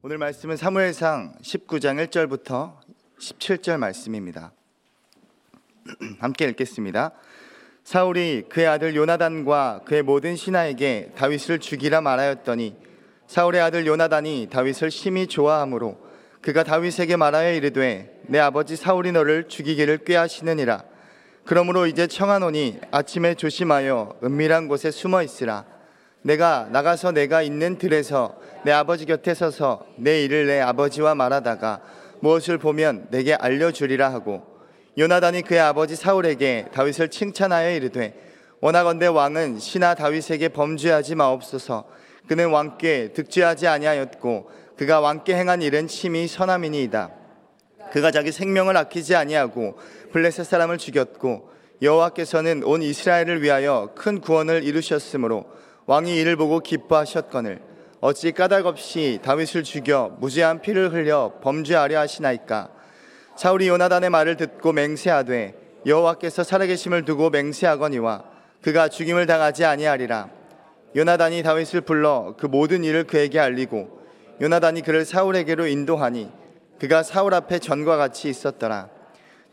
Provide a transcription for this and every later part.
오늘 말씀은 사무엘상 19장 1절부터 17절 말씀입니다. 함께 읽겠습니다. 사울이 그의 아들 요나단과 그의 모든 신하에게 다윗을 죽이라 말하였더니 사울의 아들 요나단이 다윗을 심히 좋아하므로 그가 다윗에게 말하여 이르되 내 아버지 사울이 너를 죽이기를 꾀하시느니라 그러므로 이제 청하노니 아침에 조심하여 은밀한 곳에 숨어 있으라 내가 나가서 내가 있는 들에서 내 아버지 곁에 서서 내 일을 내 아버지와 말하다가 무엇을 보면 내게 알려주리라 하고 요나단이 그의 아버지 사울에게 다윗을 칭찬하여 이르되 원하건대 왕은 신하 다윗에게 범죄하지 마옵소서. 그는 왕께 득죄하지 아니하였고 그가 왕께 행한 일은 심히 선함이니이다. 그가 자기 생명을 아끼지 아니하고 블레셋 사람을 죽였고 여호와께서는 온 이스라엘을 위하여 큰 구원을 이루셨으므로 왕이 이를 보고 기뻐하셨거늘. 어찌 까닭 없이 다윗을 죽여 무죄한 피를 흘려 범죄하려 하시나이까? 사울이 요나단의 말을 듣고 맹세하되 여호와께서 살아계심을 두고 맹세하거니와 그가 죽임을 당하지 아니하리라. 요나단이 다윗을 불러 그 모든 일을 그에게 알리고 요나단이 그를 사울에게로 인도하니 그가 사울 앞에 전과 같이 있었더라.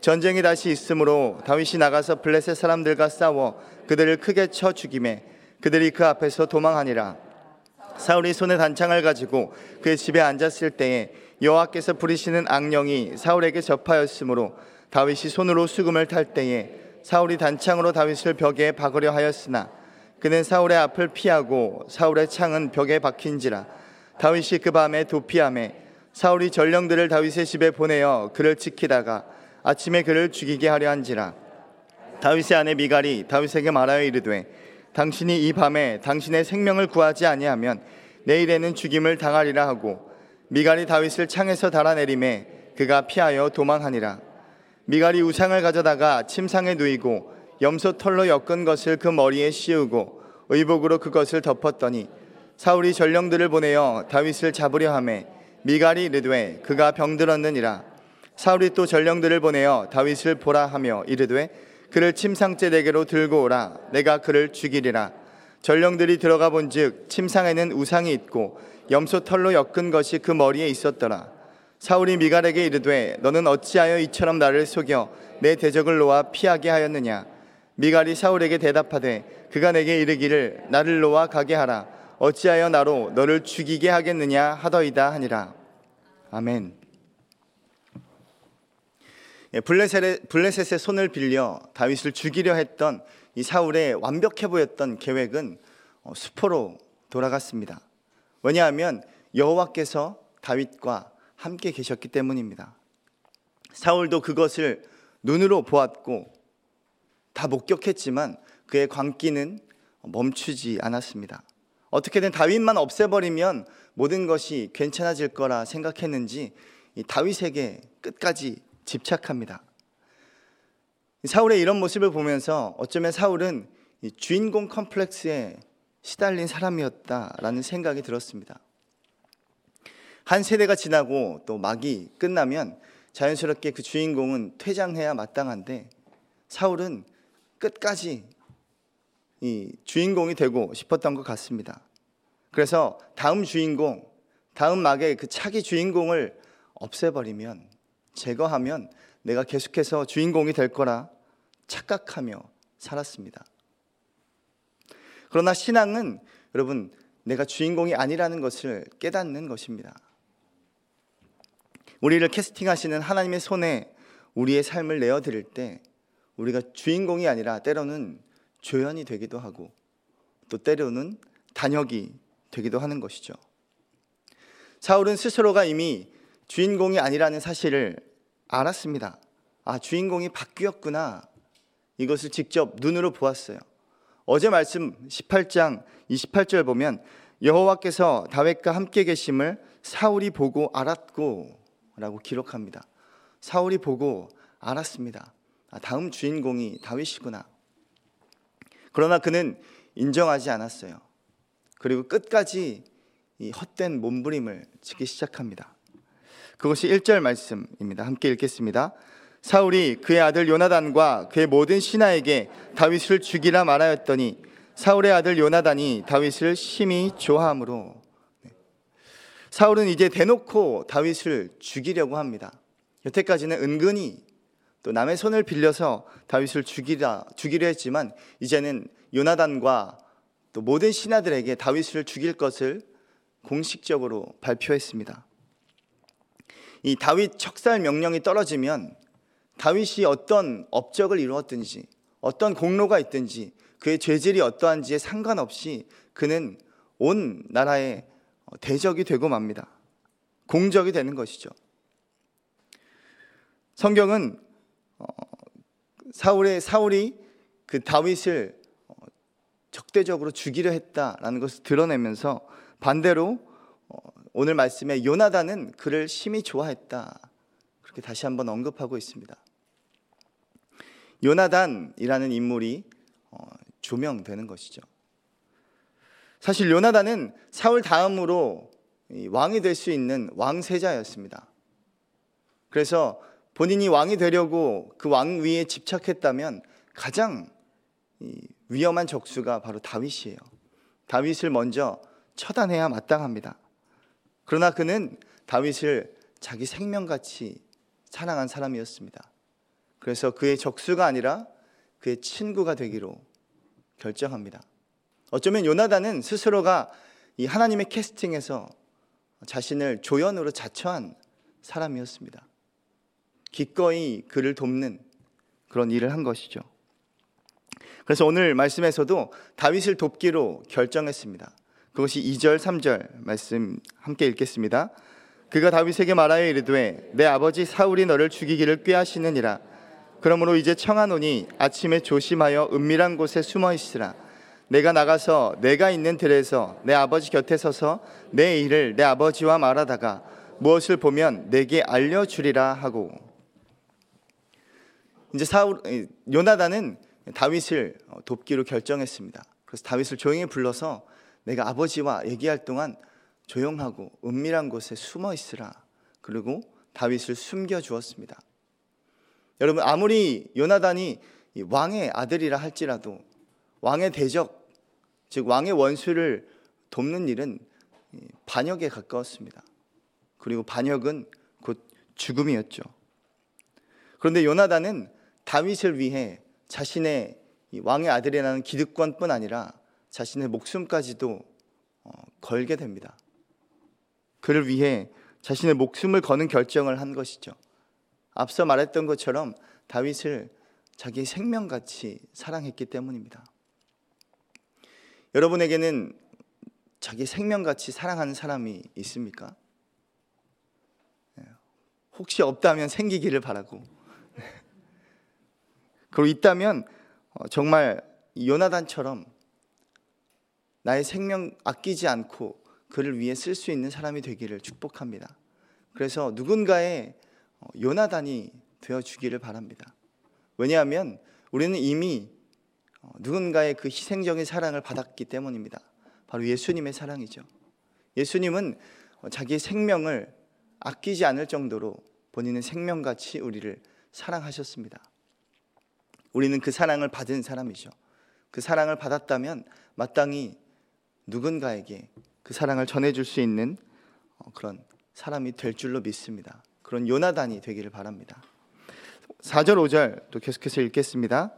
전쟁이 다시 있으므로 다윗이 나가서 블레셋 사람들과 싸워 그들을 크게 쳐 죽임에 그들이 그 앞에서 도망하니라. 사울이 손에 단창을 가지고 그의 집에 앉았을 때에 여호와께서 부리시는 악령이 사울에게 접하였으므로 다윗이 손으로 수금을 탈 때에 사울이 단창으로 다윗을 벽에 박으려 하였으나 그는 사울의 앞을 피하고 사울의 창은 벽에 박힌지라. 다윗이 그 밤에 도피함에 사울이 전령들을 다윗의 집에 보내어 그를 지키다가 아침에 그를 죽이게 하려 한지라. 다윗의 아내 미갈이 다윗에게 말하여 이르되 당신이 이 밤에 당신의 생명을 구하지 아니하면 내일에는 죽임을 당하리라 하고 미갈이 다윗을 창에서 달아내림에 그가 피하여 도망하니라. 미갈이 우상을 가져다가 침상에 누이고 염소 털로 엮은 것을 그 머리에 씌우고 의복으로 그것을 덮었더니 사울이 전령들을 보내어 다윗을 잡으려 하매 미갈이 이르되 그가 병들었느니라. 사울이 또 전령들을 보내어 다윗을 보라 하며 이르되 그를 침상째 내게로 들고 오라. 내가 그를 죽이리라. 전령들이 들어가 본즉 침상에는 우상이 있고 염소 털로 엮은 것이 그 머리에 있었더라. 사울이 미갈에게 이르되 너는 어찌하여 이처럼 나를 속여 내 대적을 놓아 피하게 하였느냐? 미갈이 사울에게 대답하되 그가 내게 이르기를 나를 놓아 가게 하라. 어찌하여 나로 너를 죽이게 하겠느냐 하더이다 하니라. 아멘. 예, 블레셋의, 블레셋의 손을 빌려 다윗을 죽이려 했던 이 사울의 완벽해 보였던 계획은 어, 수포로 돌아갔습니다. 왜냐하면 여호와께서 다윗과 함께 계셨기 때문입니다. 사울도 그것을 눈으로 보았고 다 목격했지만 그의 광기는 멈추지 않았습니다. 어떻게든 다윗만 없애버리면 모든 것이 괜찮아질 거라 생각했는지 다윗에게 끝까지 집착합니다. 사울의 이런 모습을 보면서 어쩌면 사울은 주인공 컴플렉스에 시달린 사람이었다라는 생각이 들었습니다. 한 세대가 지나고 또 막이 끝나면 자연스럽게 그 주인공은 퇴장해야 마땅한데 사울은 끝까지 이 주인공이 되고 싶었던 것 같습니다. 그래서 다음 주인공, 다음 막의 그 차기 주인공을 없애버리면 제거하면 내가 계속해서 주인공이 될 거라 착각하며 살았습니다. 그러나 신앙은 여러분 내가 주인공이 아니라는 것을 깨닫는 것입니다. 우리를 캐스팅하시는 하나님의 손에 우리의 삶을 내어 드릴 때 우리가 주인공이 아니라 때로는 조연이 되기도 하고 또 때로는 단역이 되기도 하는 것이죠. 사울은 스스로가 이미 주인공이 아니라는 사실을 알았습니다. 아, 주인공이 바뀌었구나. 이것을 직접 눈으로 보았어요. 어제 말씀 18장 28절 보면 여호와께서 다윗과 함께 계심을 사울이 보고 알았고라고 기록합니다. 사울이 보고 알았습니다. 아, 다음 주인공이 다윗이구나. 그러나 그는 인정하지 않았어요. 그리고 끝까지 이 헛된 몸부림을 치기 시작합니다. 그것이 1절 말씀입니다. 함께 읽겠습니다. 사울이 그의 아들 요나단과 그의 모든 신하에게 다윗을 죽이라 말하였더니 사울의 아들 요나단이 다윗을 심히 좋아하므로 네. 사울은 이제 대놓고 다윗을 죽이려고 합니다. 여태까지는 은근히 또 남의 손을 빌려서 다윗을 죽이라 죽이려 했지만 이제는 요나단과 또 모든 신하들에게 다윗을 죽일 것을 공식적으로 발표했습니다. 이 다윗 척살 명령이 떨어지면 다윗이 어떤 업적을 이루었든지 어떤 공로가 있든지 그의 죄질이 어떠한지에 상관없이 그는 온 나라의 대적이 되고 맙니다. 공적이 되는 것이죠. 성경은 어, 사울의 사울이 그 다윗을 어, 적대적으로 죽이려 했다라는 것을 드러내면서 반대로 어, 오늘 말씀에 요나단은 그를 심히 좋아했다. 그렇게 다시 한번 언급하고 있습니다. 요나단이라는 인물이 조명되는 것이죠. 사실 요나단은 사울 다음으로 왕이 될 수 있는 왕세자였습니다. 그래서 본인이 왕이 되려고 그 왕 위에 집착했다면 가장 위험한 적수가 바로 다윗이에요. 다윗을 먼저 처단해야 마땅합니다. 그러나 그는 다윗을 자기 생명같이 사랑한 사람이었습니다. 그래서 그의 적수가 아니라 그의 친구가 되기로 결정합니다. 어쩌면 요나단은 스스로가 이 하나님의 캐스팅에서 자신을 조연으로 자처한 사람이었습니다. 기꺼이 그를 돕는 그런 일을 한 것이죠. 그래서 오늘 말씀에서도 다윗을 돕기로 결정했습니다. 그것이 2절, 3절 말씀 함께 읽겠습니다. 그가 다윗에게 말하여 이르되 내 아버지 사울이 너를 죽이기를 꾀하시느니라. 그러므로 이제 청하노니 아침에 조심하여 은밀한 곳에 숨어 있으라. 내가 나가서 내가 있는 들에서 내 아버지 곁에 서서 내 일을 내 아버지와 말하다가 무엇을 보면 내게 알려 주리라 하고 이제 사울 요나단은 다윗을 돕기로 결정했습니다. 그래서 다윗을 조용히 불러서 내가 아버지와 얘기할 동안 조용하고 은밀한 곳에 숨어 있으라. 그리고 다윗을 숨겨 주었습니다. 여러분 아무리 요나단이 왕의 아들이라 할지라도 왕의 대적, 즉 왕의 원수를 돕는 일은 반역에 가까웠습니다. 그리고 반역은 곧 죽음이었죠. 그런데 요나단은 다윗을 위해 자신의 왕의 아들이라는 기득권뿐 아니라 자신의 목숨까지도 어, 걸게 됩니다. 그를 위해 자신의 목숨을 거는 결정을 한 것이죠. 앞서 말했던 것처럼 다윗을 자기 생명같이 사랑했기 때문입니다. 여러분에게는 자기 생명같이 사랑하는 사람이 있습니까? 네. 혹시 없다면 생기기를 바라고. 네. 그리고 있다면 어, 정말 요나단처럼 나의 생명 아끼지 않고 그를 위해 쓸 수 있는 사람이 되기를 축복합니다. 그래서 누군가의 어, 요나단이 되어 주기를 바랍니다. 왜냐하면 우리는 이미 어, 누군가의 그 희생적인 사랑을 받았기 때문입니다. 바로 예수님의 사랑이죠. 예수님은 어, 자기의 생명을 아끼지 않을 정도로 본인은 생명같이 우리를 사랑하셨습니다. 우리는 그 사랑을 받은 사람이죠. 그 사랑을 받았다면 마땅히 누군가에게 그 사랑을 전해줄 수 있는 어, 그런 사람이 될 줄로 믿습니다. 그런 요나단이 되기를 바랍니다. 4절 5절 또 계속해서 읽겠습니다.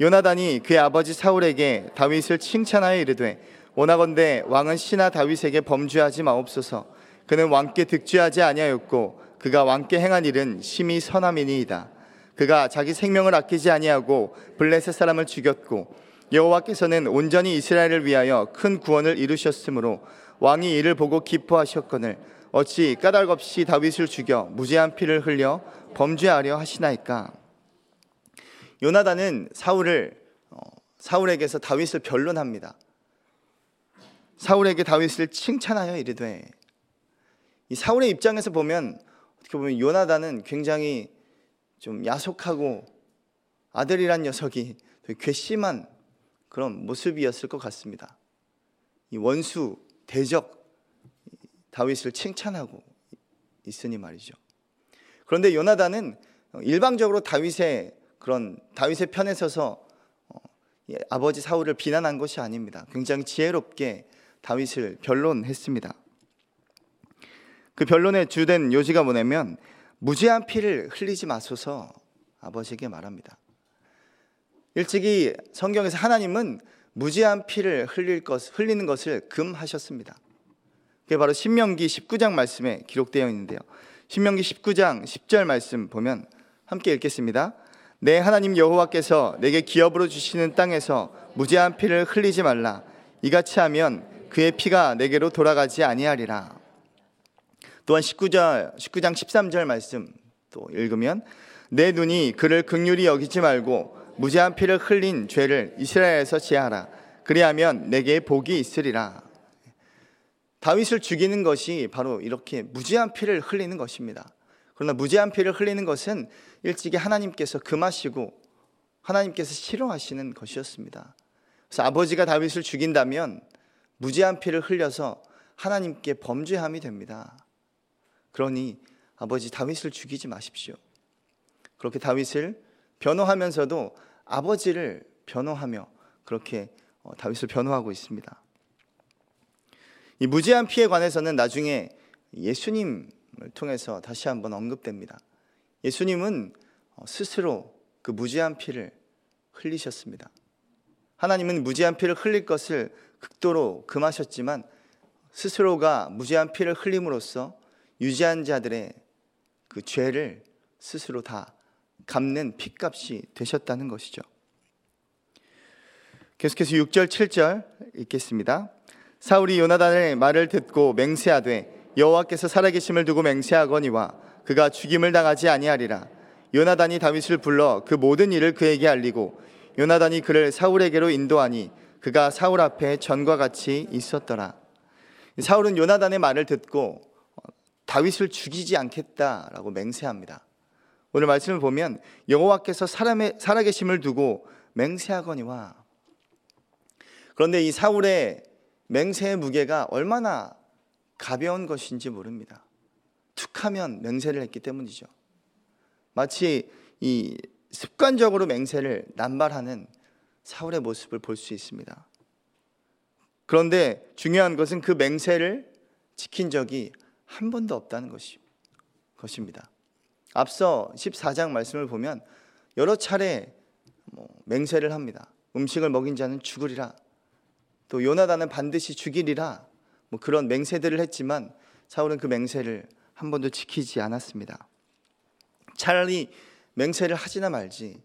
요나단이 그의 아버지 사울에게 다윗을 칭찬하여 이르되 원하건대 왕은 신하 다윗에게 범죄하지 마옵소서 그는 왕께 득죄하지 아니하였고 그가 왕께 행한 일은 심히 선함이니이다 그가 자기 생명을 아끼지 아니하고 블레셋 사람을 죽였고 여호와께서는 온전히 이스라엘을 위하여 큰 구원을 이루셨으므로 왕이 이를 보고 기뻐하셨거늘 어찌 까닭 없이 다윗을 죽여 무죄한 피를 흘려 범죄하려 하시나이까 요나단은 사울을 어, 사울에게서 다윗을 변론합니다. 사울에게 다윗을 칭찬하여 이르되 이 사울의 입장에서 보면 어떻게 보면 요나단은 굉장히 좀 야속하고 아들이란 녀석이 괘씸한 그런 모습이었을 것 같습니다. 이 원수 대적 다윗을 칭찬하고 있으니 말이죠. 그런데 요나단은 일방적으로 다윗의 그런 다윗의 편에 서서 어, 아버지 사울을 비난한 것이 아닙니다. 굉장히 지혜롭게 다윗을 변론했습니다. 그 변론의 주된 요지가 뭐냐면 무죄한 피를 흘리지 마소서 아버지에게 말합니다. 일찍이 성경에서 하나님은 무죄한 피를 흘릴 것, 흘리는 것을 금하셨습니다. 그게 바로 신명기 19장 말씀에 기록되어 있는데요. 신명기 19장 10절 말씀 보면 함께 읽겠습니다. 내 하나님 여호와께서 내게 기업으로 주시는 땅에서 무죄한 피를 흘리지 말라. 이같이 하면 그의 피가 내게로 돌아가지 아니하리라. 또한 19절 19장 13절 말씀 또 읽으면 내 눈이 그를 극률이 여기지 말고 무죄한 피를 흘린 죄를 이스라엘에서 지하라. 그리하면 내게 복이 있으리라. 다윗을 죽이는 것이 바로 이렇게 무죄한 피를 흘리는 것입니다. 그러나 무죄한 피를 흘리는 것은 일찍이 하나님께서 금하시고 하나님께서 싫어하시는 것이었습니다. 그래서 아버지가 다윗을 죽인다면 무죄한 피를 흘려서 하나님께 범죄함이 됩니다. 그러니 아버지 다윗을 죽이지 마십시오. 그렇게 다윗을 변호하면서도 아버지를 변호하며 그렇게 어, 다윗을 변호하고 있습니다. 이 무죄한 피에 관해서는 나중에 예수님을 통해서 다시 한번 언급됩니다. 예수님은 어, 스스로 그 무죄한 피를 흘리셨습니다. 하나님은 무죄한 피를 흘릴 것을 극도로 금하셨지만 스스로가 무죄한 피를 흘림으로써 유죄한 자들의 그 죄를 스스로 다 갚는 핏값이 되셨다는 것이죠. 계속해서 6절 7절 읽겠습니다. 사울이 요나단의 말을 듣고 맹세하되 여호와께서 살아계심을 두고 맹세하거니와 그가 죽임을 당하지 아니하리라. 요나단이 다윗을 불러 그 모든 일을 그에게 알리고 요나단이 그를 사울에게로 인도하니 그가 사울 앞에 전과 같이 있었더라. 사울은 요나단의 말을 듣고 다윗을 죽이지 않겠다라고 맹세합니다. 오늘 말씀을 보면 여호와께서 사람의 살아계심을 두고 맹세하거니와 그런데 이 사울의 맹세의 무게가 얼마나 가벼운 것인지 모릅니다. 툭하면 맹세를 했기 때문이죠. 마치 이 습관적으로 맹세를 남발하는 사울의 모습을 볼 수 있습니다. 그런데 중요한 것은 그 맹세를 지킨 적이 한 번도 없다는 것입니다. 앞서 14장 말씀을 보면 여러 차례 뭐 맹세를 합니다. 음식을 먹인 자는 죽으리라. 또 요나단은 반드시 죽이리라. 뭐 그런 맹세들을 했지만 사울은 그 맹세를 한 번도 지키지 않았습니다. 차라리 맹세를 하지나 말지.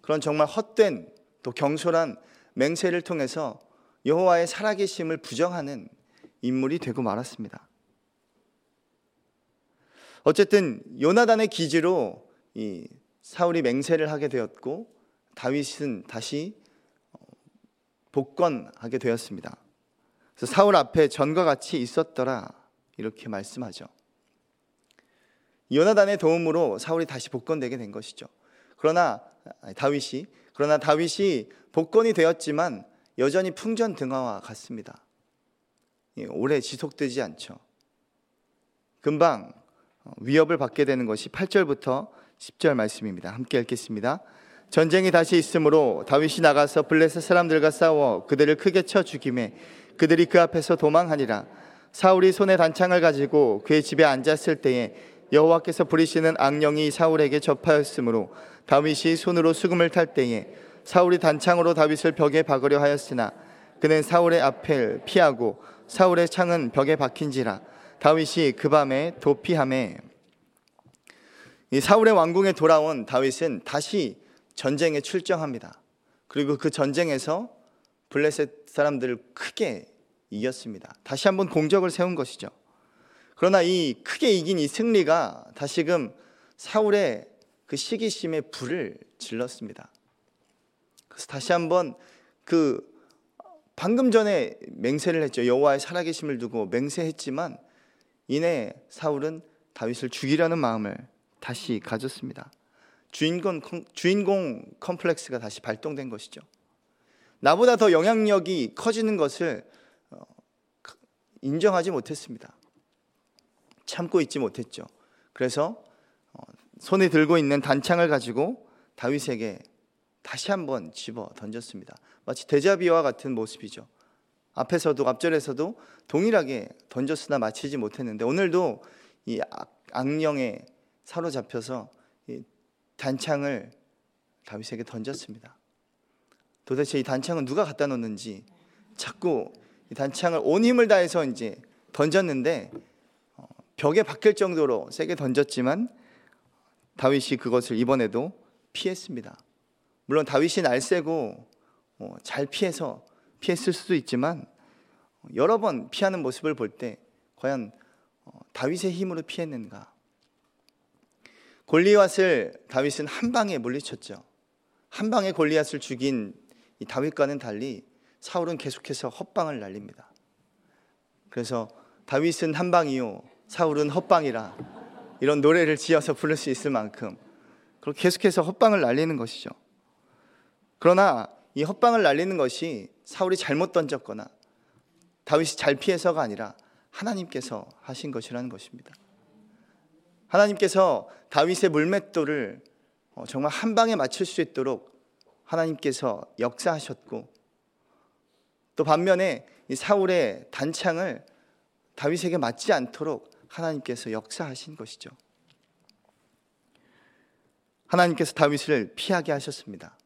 그런 정말 헛된 또 경솔한 맹세를 통해서 여호와의 살아계심을 부정하는 인물이 되고 말았습니다. 어쨌든 요나단의 기지로 이 사울이 맹세를 하게 되었고 다윗은 다시 어, 복권하게 되었습니다. 그래서 사울 앞에 전과 같이 있었더라 이렇게 말씀하죠. 요나단의 도움으로 사울이 다시 복권되게 된 것이죠. 그러나 다윗이 그러나 다윗이 복권이 되었지만 여전히 풍전 등화와 같습니다. 예, 오래 지속되지 않죠. 금방 어, 위협을 받게 되는 것이 8절부터 10절 말씀입니다. 함께 읽겠습니다. 전쟁이 다시 있으므로 다윗이 나가서 블레셋 사람들과 싸워 그들을 크게 쳐 죽임에 그들이 그 앞에서 도망하니라. 사울이 손에 단창을 가지고 그의 집에 앉았을 때에 여호와께서 부리시는 악령이 사울에게 접하였으므로 다윗이 손으로 수금을 탈 때에 사울이 단창으로 다윗을 벽에 박으려 하였으나 그는 사울의 앞을 피하고 사울의 창은 벽에 박힌지라 다윗이 그 밤에 도피함에 이 사울의 왕궁에 돌아온 다윗은 다시 전쟁에 출정합니다. 그리고 그 전쟁에서 블레셋 사람들을 크게 이겼습니다. 다시 한번 공적을 세운 것이죠. 그러나 이 크게 이긴 이 승리가 다시금 사울의 그 시기심에 불을 질렀습니다. 그래서 다시 한번 그 방금 전에 맹세를 했죠. 여호와의 살아계심을 두고 맹세했지만 이내 사울은 다윗을 죽이려는 마음을 다시 가졌습니다. 주인공 주인공 컴플렉스가 다시 발동된 것이죠. 나보다 더 영향력이 커지는 것을 어, 인정하지 못했습니다. 참고 있지 못했죠. 그래서 어, 손에 들고 있는 단창을 가지고 다윗에게 다시 한번 집어 던졌습니다. 마치 데자비와 같은 모습이죠. 앞에서도 앞절에서도 동일하게 던졌으나 맞히지 못했는데 오늘도 이 악령에 사로잡혀서 이 단창을 다윗에게 던졌습니다. 도대체 이 단창은 누가 갖다 놓는지 자꾸 이 단창을 온 힘을 다해서 이제 던졌는데 어, 벽에 박힐 정도로 세게 던졌지만 다윗이 그것을 이번에도 피했습니다. 물론 다윗이 날쌔고 어, 잘 피해서 피했을 수도 있지만 여러 번 피하는 모습을 볼 때 과연 어, 다윗의 힘으로 피했는가? 골리앗을 다윗은 한 방에 물리쳤죠. 한 방에 골리앗을 죽인 다윗과는 달리 사울은 계속해서 헛방을 날립니다. 그래서 다윗은 한 방이요, 사울은 헛방이라 이런 노래를 지어서 부를 수 있을 만큼 계속해서 헛방을 날리는 것이죠. 그러나 이 헛방을 날리는 것이 사울이 잘못 던졌거나 다윗이 잘 피해서가 아니라 하나님께서 하신 것이라는 것입니다. 하나님께서 다윗의 물맷돌을 어, 정말 한 방에 맞출 수 있도록 하나님께서 역사하셨고 또 반면에 이 사울의 단창을 다윗에게 맞지 않도록 하나님께서 역사하신 것이죠. 하나님께서 다윗을 피하게 하셨습니다.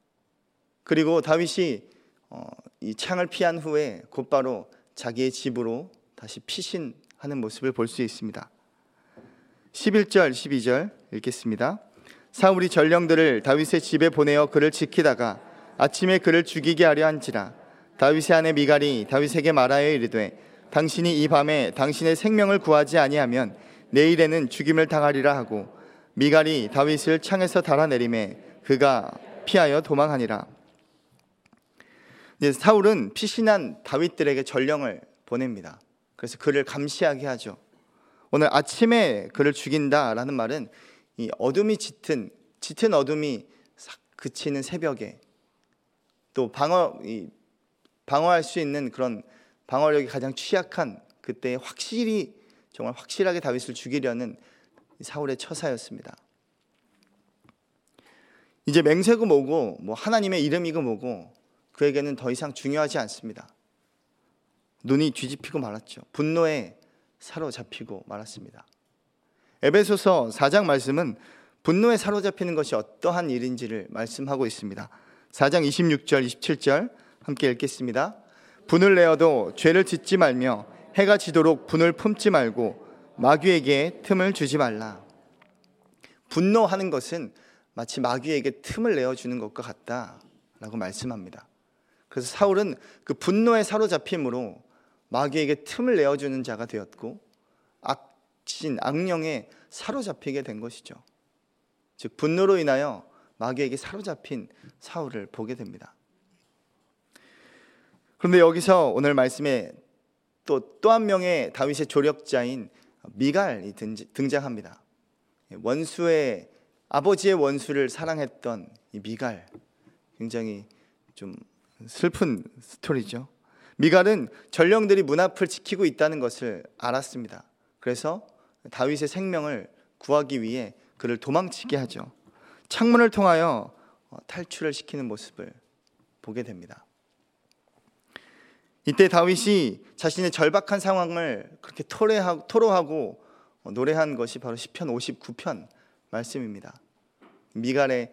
그리고 다윗이 어, 이 창을 피한 후에 곧바로 자기의 집으로 다시 피신하는 모습을 볼 수 있습니다. 11절, 12절 읽겠습니다. 사울이 전령들을 다윗의 집에 보내어 그를 지키다가 아침에 그를 죽이게 하려 한지라 다윗의 아내 미갈이 다윗에게 말하여 이르되 당신이 이 밤에 당신의 생명을 구하지 아니하면 내일에는 죽임을 당하리라 하고 미갈이 다윗을 창에서 달아내림에 그가 피하여 도망하니라. 사울은 피신한 다윗들에게 전령을 보냅니다. 그래서 그를 감시하게 하죠. 오늘 아침에 그를 죽인다라는 말은 이 어둠이 짙은 짙은 어둠이 그치는 새벽에 또 방어 이 방어할 수 있는 그런 방어력이 가장 취약한 그때 확실히 정말 확실하게 다윗을 죽이려는 사울의 처사였습니다. 이제 맹세고 뭐고 뭐 하나님의 이름이고 뭐고 그에게는 더 이상 중요하지 않습니다. 눈이 뒤집히고 말았죠. 분노에 사로잡히고 말았습니다. 에베소서 4장 말씀은 분노에 사로잡히는 것이 어떠한 일인지를 말씀하고 있습니다. 4장 26절, 27절 함께 읽겠습니다. 분을 내어도 죄를 짓지 말며 해가 지도록 분을 품지 말고 마귀에게 틈을 주지 말라. 분노하는 것은 마치 마귀에게 틈을 내어주는 것과 같다라고 말씀합니다. 그래서 사울은 그 분노에 사로잡힘으로 마귀에게 틈을 내어주는 자가 되었고 악신 악령에 사로잡히게 된 것이죠. 즉 분노로 인하여 마귀에게 사로잡힌 사울을 보게 됩니다. 그런데 여기서 오늘 말씀에 또 또 한 명의 다윗의 조력자인 미갈이 등장합니다. 원수의 아버지의 원수를 사랑했던 이 미갈 굉장히 좀 슬픈 스토리죠. 미갈은 전령들이 문 앞을 지키고 있다는 것을 알았습니다. 그래서 다윗의 생명을 구하기 위해 그를 도망치게 하죠. 창문을 통하여 어, 탈출을 시키는 모습을 보게 됩니다. 이때 다윗이 자신의 절박한 상황을 그렇게 토로하고, 토로하고 어, 노래한 것이 바로 시편 59편 말씀입니다. 미갈의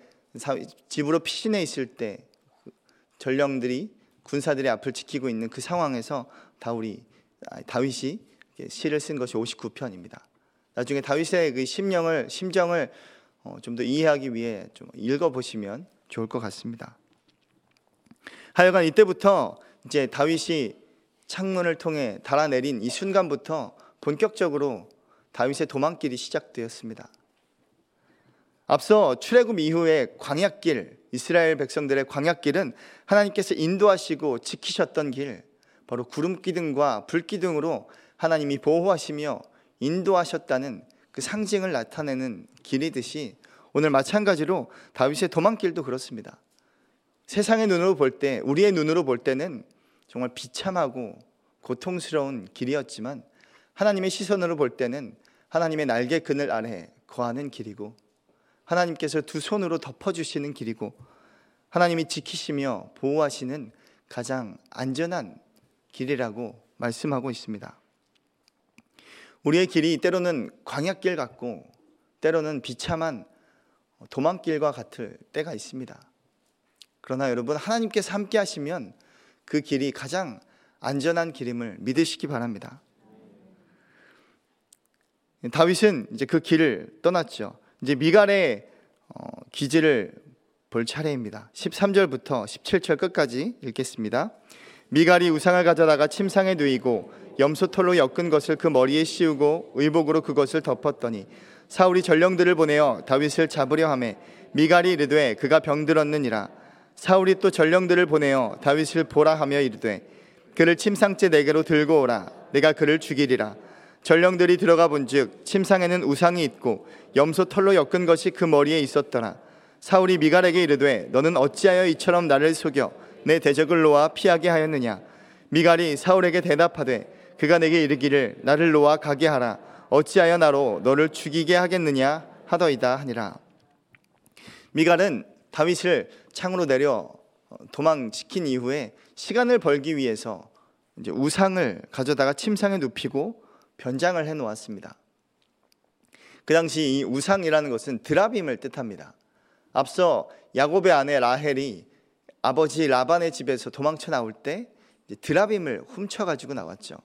집으로 피신해 있을 때 전령들이 군사들의 앞을 지키고 있는 그 상황에서 다윗이 다윗이 시를 쓴 것이 59편입니다. 나중에 다윗의 그 심령을 심정을 어, 좀더 이해하기 위해 좀 읽어 보시면 좋을 것 같습니다. 하여간 이때부터 이제 다윗이 창문을 통해 달아내린 이 순간부터 본격적으로 다윗의 도망길이 시작되었습니다. 앞서 출애굽 이후에 광야길 이스라엘 백성들의 광야길은 하나님께서 인도하시고 지키셨던 길, 바로 구름 기둥과 불 기둥으로 하나님이 보호하시며 인도하셨다는 그 상징을 나타내는 길이듯이 오늘 마찬가지로 다윗의 도망길도 그렇습니다. 세상의 눈으로 볼 때, 우리의 눈으로 볼 때는 정말 비참하고 고통스러운 길이었지만 하나님의 시선으로 볼 때는 하나님의 날개 그늘 아래 거하는 길이고 하나님께서 두 손으로 덮어주시는 길이고 하나님이 지키시며 보호하시는 가장 안전한 길이라고 말씀하고 있습니다. 우리의 길이 때로는 광약길 같고 때로는 비참한 도망길과 같을 때가 있습니다. 그러나 여러분 하나님께서 함께 하시면 그 길이 가장 안전한 길임을 믿으시기 바랍니다. 다윗은 이제 그 길을 떠났죠. 이제 미갈의 어, 기지를 볼 차례입니다. 13절부터 17절 끝까지 읽겠습니다. 미갈이 우상을 가져다가 침상에 누이고 염소털로 엮은 것을 그 머리에 씌우고 의복으로 그것을 덮었더니 사울이 전령들을 보내어 다윗을 잡으려 하매 미갈이 이르되 그가 병들었느니라 사울이 또 전령들을 보내어 다윗을 보라 하며 이르되 그를 침상째 내게로 들고 오라 내가 그를 죽이리라 전령들이 들어가 본즉 침상에는 우상이 있고 염소 털로 엮은 것이 그 머리에 있었더라. 사울이 미갈에게 이르되 너는 어찌하여 이처럼 나를 속여 내 대적을 놓아 피하게 하였느냐? 미갈이 사울에게 대답하되 그가 내게 이르기를 나를 놓아 가게 하라. 어찌하여 나로 너를 죽이게 하겠느냐 하더이다 하니라. 미갈은 다윗을 창으로 내려 도망시킨 이후에 시간을 벌기 위해서 이제 우상을 가져다가 침상에 눕히고 변장을 해 놓았습니다. 그 당시 이 우상이라는 것은 드라빔을 뜻합니다. 앞서 야곱의 아내 라헬이 아버지 라반의 집에서 도망쳐 나올 때 드라빔을 훔쳐 가지고 나왔죠.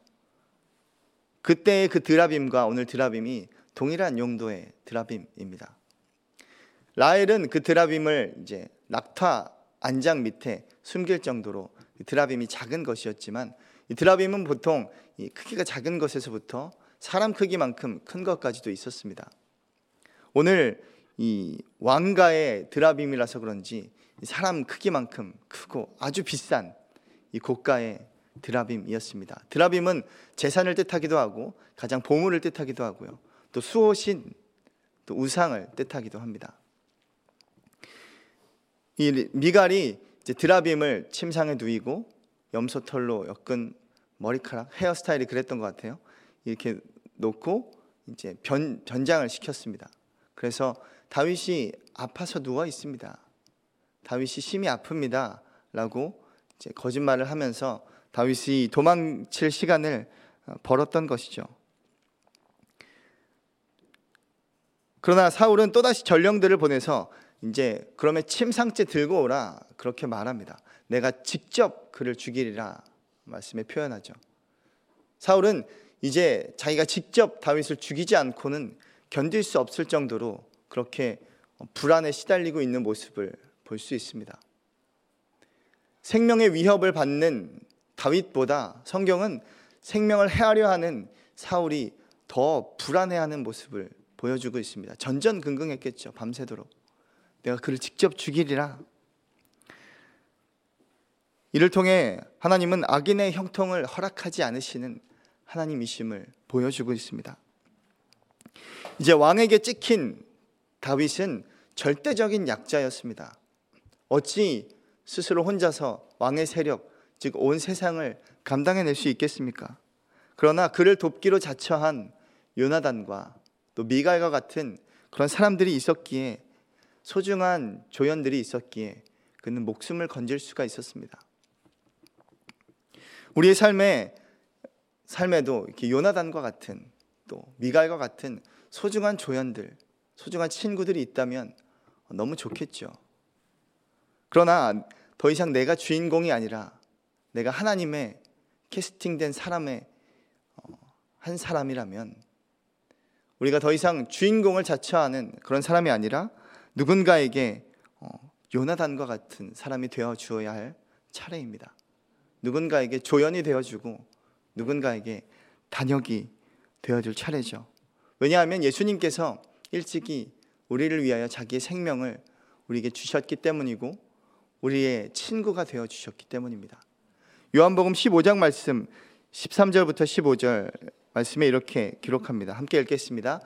그때의 그 드라빔과 오늘 드라빔이 동일한 용도의 드라빔입니다. 라헬은 그 드라빔을 이제 낙타 안장 밑에 숨길 정도로 드라빔이 작은 것이었지만 이 드라빔은 보통 이 크기가 작은 것에서부터 사람 크기만큼 큰 것까지도 있었습니다. 오늘 이 왕가의 드라빔이라서 그런지 사람 크기만큼 크고 아주 비싼 이 고가의 드라빔이었습니다. 드라빔은 재산을 뜻하기도 하고 가장 보물을 뜻하기도 하고요. 또 수호신, 또 우상을 뜻하기도 합니다. 이 미갈이 드라빔을 침상에 누이고 염소털로 엮은 머리카락 헤어스타일이 그랬던 것 같아요. 이렇게 놓고 이제 변, 변장을 시켰습니다. 그래서 다윗이 아파서 누워 있습니다. 다윗이 심히 아픕니다라고 이제 거짓말을 하면서 다윗이 도망칠 시간을 어, 벌었던 것이죠. 그러나 사울은 또다시 전령들을 보내서 이제 그러면 침상째 들고 오라 그렇게 말합니다. 내가 직접 그를 죽이리라 말씀에 표현하죠. 사울은 이제 자기가 직접 다윗을 죽이지 않고는 견딜 수 없을 정도로 그렇게 불안에 시달리고 있는 모습을 볼 수 있습니다. 생명의 위협을 받는 다윗보다 성경은 생명을 해하려 하는 사울이 더 불안해하는 모습을 보여주고 있습니다. 전전긍긍했겠죠. 밤새도록. 내가 그를 직접 죽이리라. 이를 통해 하나님은 악인의 형통을 허락하지 않으시는 하나님이심을 보여주고 있습니다. 이제 왕에게 찍힌 다윗은 절대적인 약자였습니다. 어찌 스스로 혼자서 왕의 세력, 즉 온 세상을 감당해낼 수 있겠습니까? 그러나 그를 돕기로 자처한 요나단과 또 미갈과 같은 그런 사람들이 있었기에 소중한 조연들이 있었기에 그는 목숨을 건질 수가 있었습니다. 우리의 삶에 삶에도 이렇게 요나단과 같은 또 미갈과 같은 소중한 조연들, 소중한 친구들이 있다면 너무 좋겠죠. 그러나 더 이상 내가 주인공이 아니라 내가 하나님의 캐스팅된 사람의 어, 한 사람이라면 우리가 더 이상 주인공을 자처하는 그런 사람이 아니라 누군가에게 어, 요나단과 같은 사람이 되어 주어야 할 차례입니다. 누군가에게 조연이 되어주고 누군가에게 단역이 되어줄 차례죠. 왜냐하면 예수님께서 일찍이 우리를 위하여 자기의 생명을 우리에게 주셨기 때문이고 우리의 친구가 되어 주셨기 때문입니다. 요한복음 15장 말씀 13절부터 15절 말씀에 이렇게 기록합니다. 함께 읽겠습니다.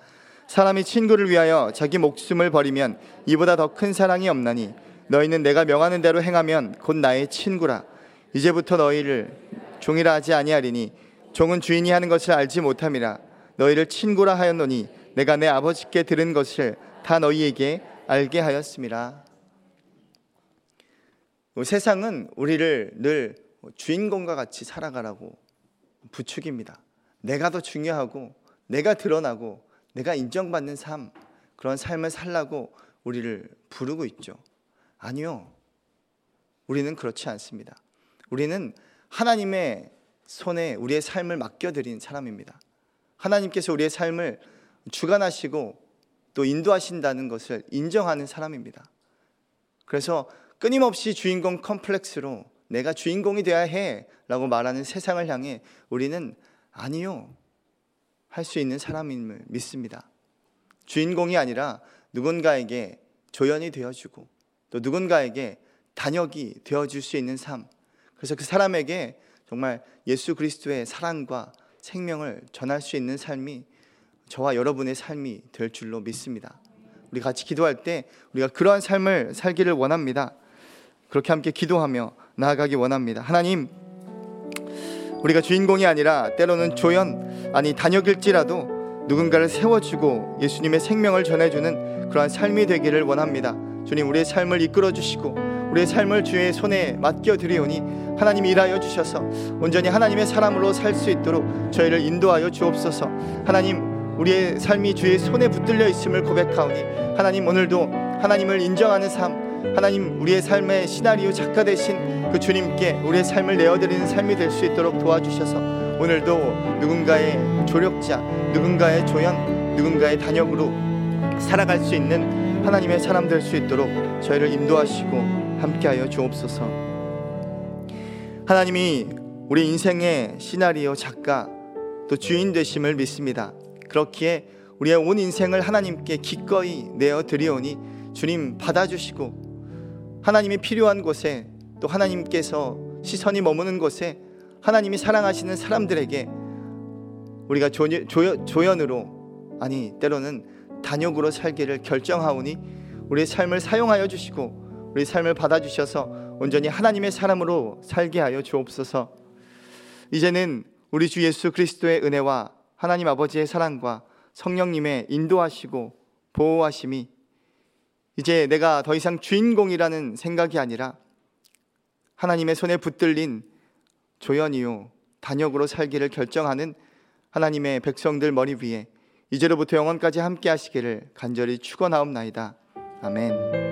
사람이 친구를 위하여 자기 목숨을 버리면 이보다 더 큰 사랑이 없나니 너희는 내가 명하는 대로 행하면 곧 나의 친구라. 이제부터 너희를 종이라 하지 아니하리니 종은 주인이 하는 것을 알지 못함이라 너희를 친구라 하였노니 내가 내 아버지께 들은 것을 다 너희에게 알게 하였음이라 세상은 우리를 늘뭐 주인공과 같이 살아가라고 부축입니다. 내가 더 중요하고 내가 드러나고 내가 인정받는 삶 그런 삶을 살라고 우리를 부르고 있죠. 아니요. 우리는 그렇지 않습니다. 우리는 하나님의 손에 우리의 삶을 맡겨드린 사람입니다. 하나님께서 우리의 삶을 주관하시고 또 인도하신다는 것을 인정하는 사람입니다. 그래서 끊임없이 주인공 컴플렉스로 내가 주인공이 되어야 해 라고 말하는 세상을 향해 우리는 아니요. 할 수 있는 사람임을 믿습니다. 주인공이 아니라 누군가에게 조연이 되어주고 또 누군가에게 단역이 되어줄 수 있는 삶. 그래서 그 사람에게 정말 예수 그리스도의 사랑과 생명을 전할 수 있는 삶이 저와 여러분의 삶이 될 줄로 믿습니다. 우리 같이 기도할 때 우리가 그러한 삶을 살기를 원합니다. 그렇게 함께 기도하며 나아가기 원합니다. 하나님, 우리가 주인공이 아니라 때로는 조연, 아니 단역일지라도 누군가를 세워주고 예수님의 생명을 전해주는 그러한 삶이 되기를 원합니다. 주님, 우리의 삶을 이끌어 주시고 우리의 삶을 주의 손에 맡겨 드리오니 하나님 일하여 주셔서 온전히 하나님의 사람으로 살 수 있도록 저희를 인도하여 주옵소서. 하나님, 우리의 삶이 주의 손에 붙들려 있음을 고백하오니 하나님 오늘도 하나님을 인정하는 삶 하나님 우리의 삶의 시나리오 작가 되신 그 주님께 우리의 삶을 내어드리는 삶이 될 수 있도록 도와주셔서 오늘도 누군가의 조력자, 누군가의 조연, 누군가의 단역으로 살아갈 수 있는 하나님의 사람 될 수 있도록 저희를 인도하시고 함께하여 주옵소서. 하나님이 우리 인생의 시나리오 작가 또 주인 되심을 믿습니다. 그렇기에 우리의 온 인생을 하나님께 기꺼이 내어 드리오니 주님 받아주시고 하나님이 필요한 곳에 또 하나님께서 시선이 머무는 곳에 하나님이 사랑하시는 사람들에게 우리가 조연으로 아니 때로는 단역으로 살기를 결정하오니 우리의 삶을 사용하여 주시고 우리 삶을 받아 주셔서 온전히 하나님의 사람으로 살게 하여 주옵소서. 이제는 우리 주 예수 그리스도의 은혜와 하나님 아버지의 사랑과 성령님의 인도하시고 보호하심이 이제 내가 더 이상 주인공이라는 생각이 아니라 하나님의 손에 붙들린 조연이요 단역으로 살기를 결정하는 하나님의 백성들 머리 위에 이제로부터 영원까지 함께 하시기를 간절히 축원하옵나이다. 아멘.